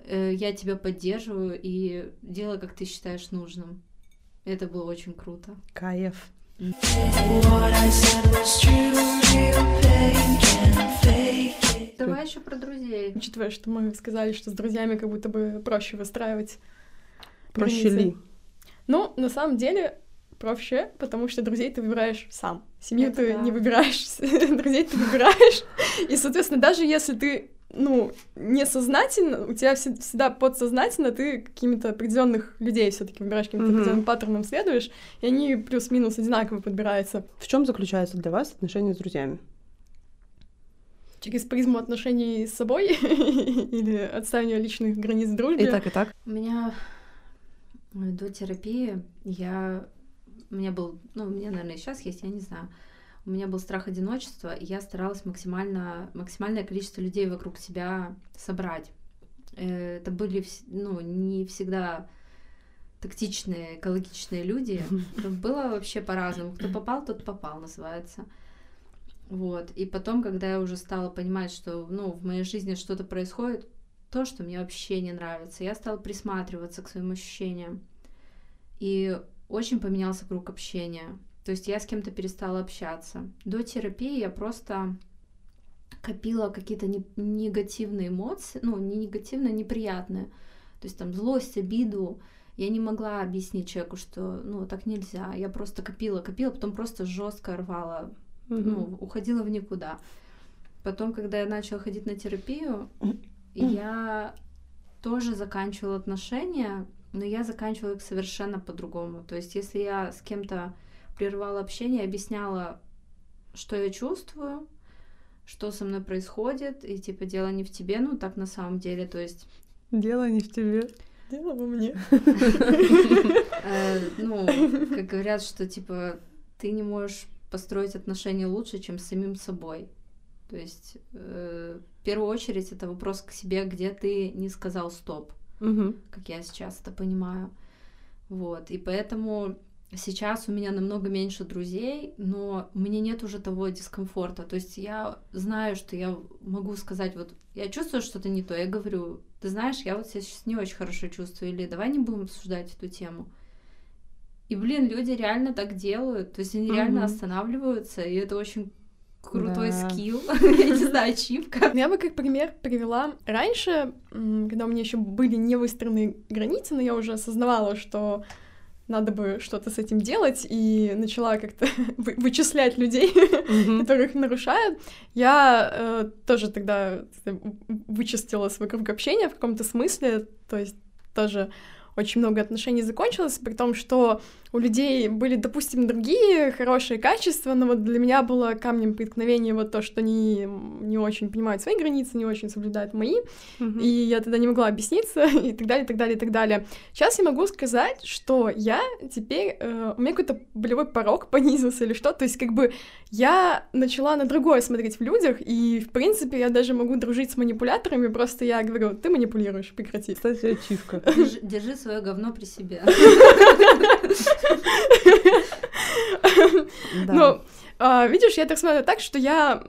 [SPEAKER 2] э, я тебя поддерживаю, и делай, как ты считаешь нужным. Это было очень круто.
[SPEAKER 1] Кайф.
[SPEAKER 2] Давай еще про друзей.
[SPEAKER 3] Учитывая, что мы сказали, что с друзьями как будто бы проще выстраивать
[SPEAKER 1] Проще
[SPEAKER 3] границы.
[SPEAKER 1] ли?
[SPEAKER 3] Ну, на самом деле, проще, потому что друзей ты выбираешь сам. Семью
[SPEAKER 2] Это
[SPEAKER 3] ты
[SPEAKER 2] да.
[SPEAKER 3] не выбираешь, друзей ты выбираешь. И, соответственно, даже если ты, ну, несознательно, у тебя вс- всегда подсознательно ты какими-то определенных людей все таки выбираешь, каким-то
[SPEAKER 1] Мгм.
[SPEAKER 3] определенным паттерном следуешь, и они плюс-минус одинаково подбираются.
[SPEAKER 1] В чем заключается для вас отношения с друзьями?
[SPEAKER 3] Через призму отношений с собой или отставания личных границ в дружбе.
[SPEAKER 1] И так, и так.
[SPEAKER 2] У меня э, до терапии я... У меня был... Ну, у меня, наверное, сейчас есть, я не знаю. У меня был страх одиночества, и я старалась максимально, максимальное количество людей вокруг себя собрать. Э, Это были, ну, не всегда тактичные, экологичные люди. Было вообще по-разному. Кто попал, тот попал, называется. Вот. И потом, когда я уже стала понимать, что, ну, в моей жизни что-то происходит, то, что мне вообще не нравится, я стала присматриваться к своим ощущениям. И очень поменялся круг общения. То есть я с кем-то перестала общаться. До терапии я просто копила какие-то не- негативные эмоции, ну, не негативные, неприятные. То есть там злость, обиду. Я не могла объяснить человеку, что, ну, так нельзя. Я просто копила, копила, потом просто жестко рвала ну, уходила в никуда. Потом, когда я начала ходить на терапию, я тоже заканчивала отношения, но я заканчивала их совершенно по-другому. То есть, если я с кем-то прервала общение, объясняла, что я чувствую, что со мной происходит, и типа дело не в тебе, ну так на самом деле, то есть
[SPEAKER 1] Дело не в тебе.
[SPEAKER 3] Дело во мне.
[SPEAKER 2] Э, ну, как говорят, что типа ты не можешь построить отношения лучше, чем с самим собой. То есть э, в первую очередь это вопрос к себе, где ты не сказал стоп, как я сейчас это понимаю. Вот, и поэтому сейчас у меня намного меньше друзей, но меня нет уже того дискомфорта. То есть я знаю, что я могу сказать, вот я чувствую что-то не то, я говорю, ты знаешь, я вот себя сейчас не очень хорошо чувствую, или давай не будем обсуждать эту тему. И, блин, люди реально так делают, то есть они реально
[SPEAKER 1] Мгм.
[SPEAKER 2] останавливаются, и это очень крутой
[SPEAKER 1] Да.
[SPEAKER 2] скилл, я не знаю, ачивка.
[SPEAKER 3] Я бы как пример привела раньше, когда у меня еще были не выстроены границы, но я уже осознавала, что надо бы что-то с этим делать, и начала как-то вы- вычислять людей,
[SPEAKER 1] Мгм.
[SPEAKER 3] которых нарушают. Я э, тоже тогда э, вычистила свой круг общения в каком-то смысле, то есть тоже очень много отношений закончилось, при том, что у людей были, допустим, другие хорошие качества, но вот для меня было камнем преткновения вот то, что они не очень понимают свои границы, не очень соблюдают мои,
[SPEAKER 1] Мгм.
[SPEAKER 3] и я тогда не могла объясниться, и так далее, и так далее, и так далее. Сейчас я могу сказать, что я теперь... э, у меня какой-то болевой порог понизился или что, то есть как бы я начала на другое смотреть в людях, и, в принципе, я даже могу дружить с манипуляторами, просто я говорю, ты манипулируешь, прекрати.
[SPEAKER 1] Кстати, ачивка.
[SPEAKER 2] Держи, держи свое говно при себе.
[SPEAKER 1] Да.
[SPEAKER 3] Ну, а, видишь, я так смотрю так, что я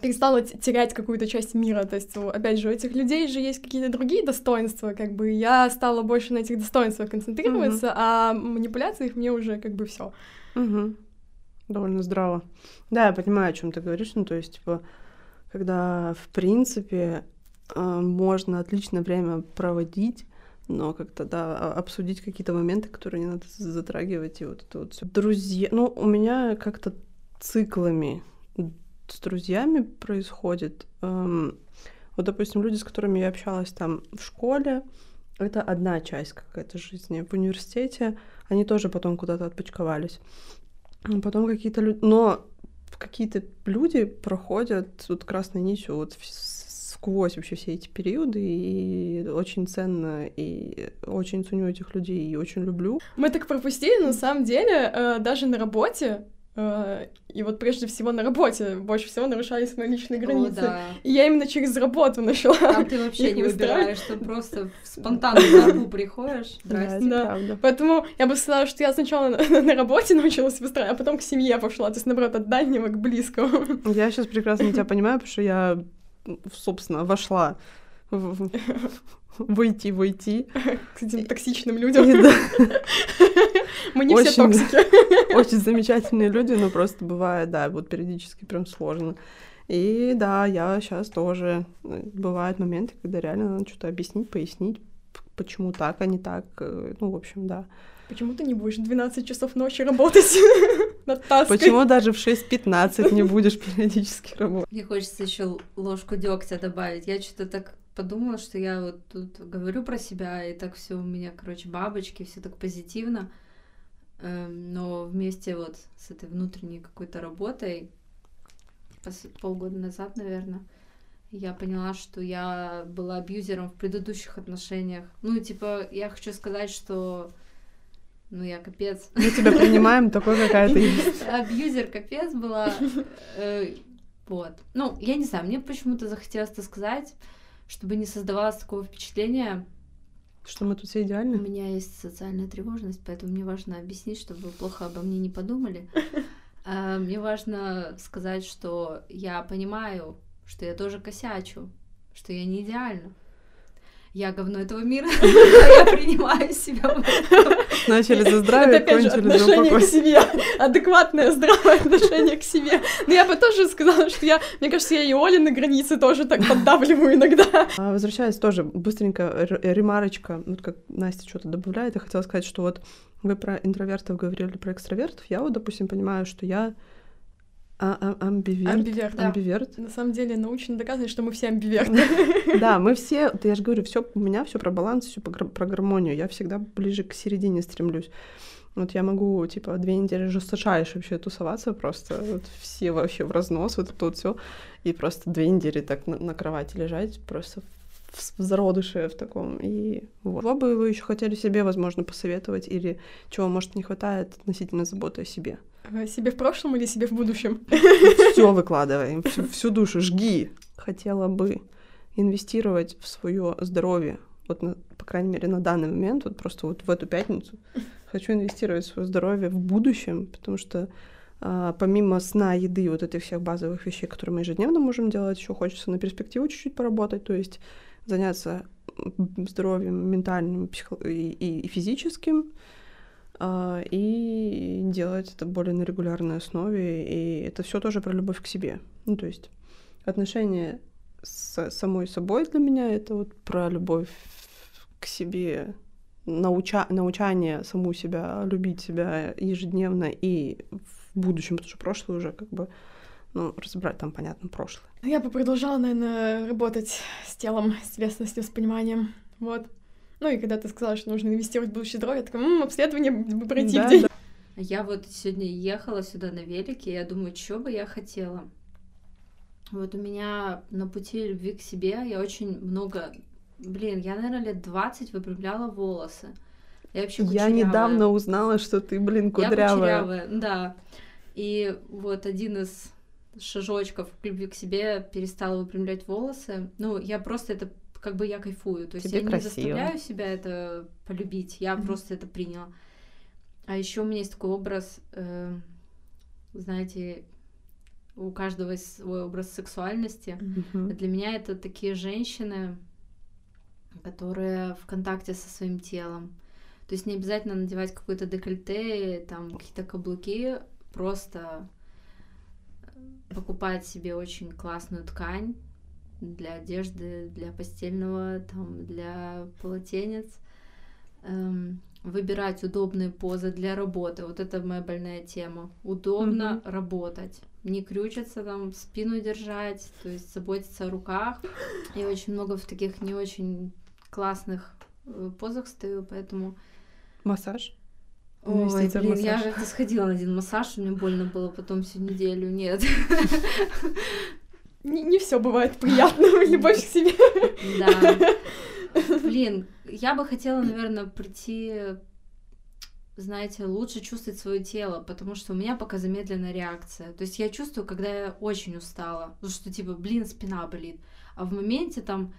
[SPEAKER 3] перестала терять какую-то часть мира. То есть, опять же, у этих людей же есть какие-то другие достоинства, как бы я стала больше на этих достоинствах концентрироваться, а манипуляциях мне уже как бы все.
[SPEAKER 1] Мгм. Довольно здраво. Да, я понимаю, о чем ты говоришь. Ну, то есть, типа, когда, в принципе, э, можно отлично время проводить, но как-то, да, а- обсудить какие-то моменты, которые не надо затрагивать, и вот это вот всё. Друзья... Ну, у меня как-то циклами с друзьями происходит. Эм, Вот, допустим, люди, с которыми я общалась там в школе, это одна часть какая-то жизни. В университете они тоже потом куда-то отпочковались. Потом какие-то люди... Но какие-то люди проходят вот красной нитью вот в- сквозь вообще все эти периоды, и очень ценно, и очень ценю этих людей, и очень люблю.
[SPEAKER 3] Мы так пропустили, но на самом деле, э, даже на работе, э, и вот прежде всего на работе больше всего нарушались мои личные
[SPEAKER 2] О,
[SPEAKER 3] границы.
[SPEAKER 2] да.
[SPEAKER 3] И я именно через работу начала.
[SPEAKER 2] Там ты вообще не выбираешь, ты просто спонтанно в толпу приходишь. Здрасте.
[SPEAKER 3] Да.
[SPEAKER 1] правда.
[SPEAKER 3] Поэтому я бы сказала, что я сначала на, на работе научилась выстраивать, а потом к семье пошла. То есть, наоборот, от дальнего к близкому.
[SPEAKER 1] Я сейчас прекрасно тебя понимаю, потому что я, собственно, вошла в- войти, войти.
[SPEAKER 3] К этим токсичным людям.
[SPEAKER 1] И да,
[SPEAKER 3] Мы не все токсики.
[SPEAKER 1] очень замечательные люди, но просто бывает, да, вот периодически прям сложно. И да, я сейчас тоже э, бывают моменты, когда реально надо что-то объяснить, пояснить, почему так, а не так. э, Ну, в общем, да.
[SPEAKER 3] Почему ты не будешь 12 часов ночи работать над таской?
[SPEAKER 1] Почему даже в 6.15 не будешь периодически работать?
[SPEAKER 2] Мне хочется еще ложку дегтя добавить. Я что-то так подумала, что я вот тут говорю про себя, и так все у меня, короче, бабочки, все так позитивно. Эм, Но вместе вот с этой внутренней какой-то работой, полгода назад, наверное, я поняла, что я была абьюзером в предыдущих отношениях. Ну, типа, я хочу сказать, что ну, я капец.
[SPEAKER 1] Мы тебя принимаем такой, какая ты есть.
[SPEAKER 2] Абьюзер капец была. Э, Вот. Ну, я не знаю, мне почему-то захотелось это сказать, чтобы не создавалось такого впечатления.
[SPEAKER 1] Что мы тут все
[SPEAKER 2] У
[SPEAKER 1] идеальны?
[SPEAKER 2] меня есть социальная тревожность, поэтому мне важно объяснить, чтобы вы плохо обо мне не подумали. А, Мне важно сказать, что я понимаю, что я тоже косячу, что я не идеальна. Я говно этого мира, я принимаю себя. в этом.
[SPEAKER 1] Начали за
[SPEAKER 3] Это
[SPEAKER 1] здравие,
[SPEAKER 3] опять же отношение к себе, адекватное, здравое отношение к себе. Но я бы тоже сказала, что я, мне кажется, я и Оли на границе тоже так поддавливаю иногда.
[SPEAKER 1] А, Возвращаясь тоже быстренько, ремарочка, вот как Настя что-то добавляет, я хотела сказать, что вот вы про интровертов говорили, про экстравертов. Я вот, допустим, понимаю, что я а- а- амбиверт.
[SPEAKER 3] Амбиверт, да.
[SPEAKER 1] Амбиверт.
[SPEAKER 3] На самом деле научно доказано, что мы все амбиверты.
[SPEAKER 1] Да, мы все, я же говорю, все у меня все про баланс, все про гармонию. Я всегда ближе к середине стремлюсь. Вот я могу, типа, две недели жесточайше вообще тусоваться, просто вот все вообще в разнос, вот это вот все, и просто две недели так на, на кровати лежать, просто в, в зародыше в таком. И вот. Что бы вы еще хотели себе, возможно, посоветовать, или чего, может, не хватает относительно заботы о себе?
[SPEAKER 3] Себе в прошлом или себе в будущем?
[SPEAKER 1] Все выкладываем, всю, всю душу жги. Хотела бы инвестировать в свое здоровье. Вот, на- по крайней мере, на данный момент, вот просто вот в эту пятницу, хочу инвестировать в свое здоровье в будущем, потому что а, помимо сна, еды, вот этих всех базовых вещей, которые мы ежедневно можем делать, еще хочется на перспективу чуть-чуть поработать, то есть заняться здоровьем ментальным психо- и, и- и физическим, и делать это более на регулярной основе. И это все тоже про любовь к себе. Ну, то есть отношения с самой собой для меня это вот про любовь к себе, науча- научание саму себя, любить себя ежедневно и в будущем, потому что прошлое уже как бы, ну, разбирать там, понятно, прошлое.
[SPEAKER 3] Я бы продолжала, наверное, работать с телом, с телесностью, с пониманием. Вот. Ну и когда ты сказала, что нужно инвестировать в будущее здоровье, я такая, «М, обследование бы пройти
[SPEAKER 1] Да,
[SPEAKER 3] в день.
[SPEAKER 1] да.
[SPEAKER 2] Я вот сегодня ехала сюда на велике, и я думаю, что бы я хотела. Вот у меня на пути любви к себе я очень много... Блин, я, наверное, лет 20 выпрямляла волосы. Я вообще
[SPEAKER 1] Я
[SPEAKER 2] кучерявая.
[SPEAKER 1] недавно узнала, что ты, блин,
[SPEAKER 2] Я
[SPEAKER 1] кудрявая.
[SPEAKER 2] кучерявая, да. И вот один из шажочков к любви к себе перестала выпрямлять волосы. Ну, я просто это как бы я кайфую. То есть
[SPEAKER 1] Тебе
[SPEAKER 2] я не
[SPEAKER 1] красиво.
[SPEAKER 2] заставляю себя это полюбить, я просто это приняла. А еще у меня есть такой образ, э, знаете, у каждого есть свой образ сексуальности.
[SPEAKER 1] Мгм.
[SPEAKER 2] Для меня это такие женщины, которые в контакте со своим телом. То есть не обязательно надевать какое-то декольте, там какие-то каблуки, просто э, покупать себе очень классную ткань для одежды, для постельного, там, для полотенец, эм, выбирать удобные позы для работы. Вот это моя больная тема. Удобно работать, не крючиться там, спину держать, то есть заботиться о руках. Я очень много в таких не очень классных э, позах стою, поэтому...
[SPEAKER 1] Массаж?
[SPEAKER 2] Ой,
[SPEAKER 1] в
[SPEAKER 2] блин, я
[SPEAKER 1] массаж.
[SPEAKER 2] как-то сходила на один массаж, мне больно было потом всю неделю, нет.
[SPEAKER 3] Не, не все бывает приятно, любовь к себе.
[SPEAKER 2] Да. Блин, я бы хотела, наверное, прийти, знаете, лучше чувствовать свое тело, потому что у меня пока замедленная реакция. То есть я чувствую, когда я очень устала, ну, что типа, блин, спина болит. А в моменте там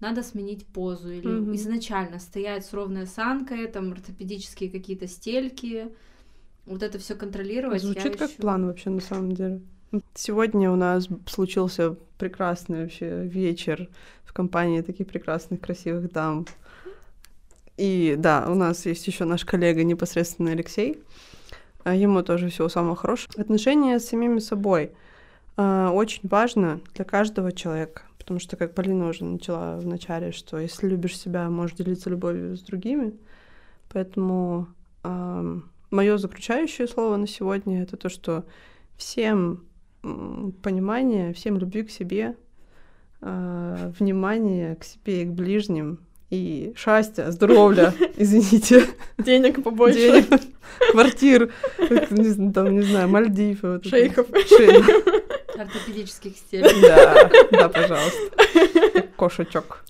[SPEAKER 2] надо сменить позу или
[SPEAKER 1] Мгм.
[SPEAKER 2] изначально стоять с ровной осанкой, там ортопедические какие-то стельки, вот это все контролировать.
[SPEAKER 1] Звучит как
[SPEAKER 2] ещё-
[SPEAKER 1] план вообще на самом деле. Сегодня у нас случился прекрасный вообще вечер в компании таких прекрасных, красивых дам. И да, у нас есть еще наш коллега непосредственно Алексей. А Ему тоже всего самого хорошего. Отношения с самими собой а, очень важно для каждого человека. Потому что, как Полина уже начала в начале, что если любишь себя, можешь делиться любовью с другими. Поэтому мое заключающее слово на сегодня это то, что всем понимание, всем любви к себе, а, внимание к себе и к ближним, и счастья, здоровья, извините,
[SPEAKER 3] Денег побольше.
[SPEAKER 1] денег, квартир, там, не знаю, Мальдив. вот.
[SPEAKER 3] Шейхов.
[SPEAKER 1] Шейх.
[SPEAKER 2] Ортопедических стелек.
[SPEAKER 1] Да, да, пожалуйста. Кошечок.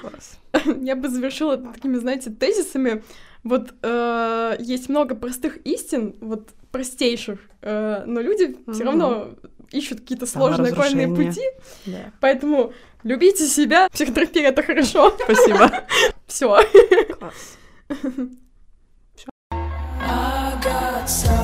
[SPEAKER 1] Класс.
[SPEAKER 3] Я бы завершила такими, знаете, тезисами. Вот э, есть много простых истин, вот простейших, э, но люди mm-hmm.
[SPEAKER 1] все
[SPEAKER 3] равно ищут какие-то сложные
[SPEAKER 1] кольные
[SPEAKER 3] пути.
[SPEAKER 1] Yeah.
[SPEAKER 3] Поэтому любите себя, психотерапия это хорошо.
[SPEAKER 1] Спасибо.
[SPEAKER 3] Все.
[SPEAKER 1] Класс. Все.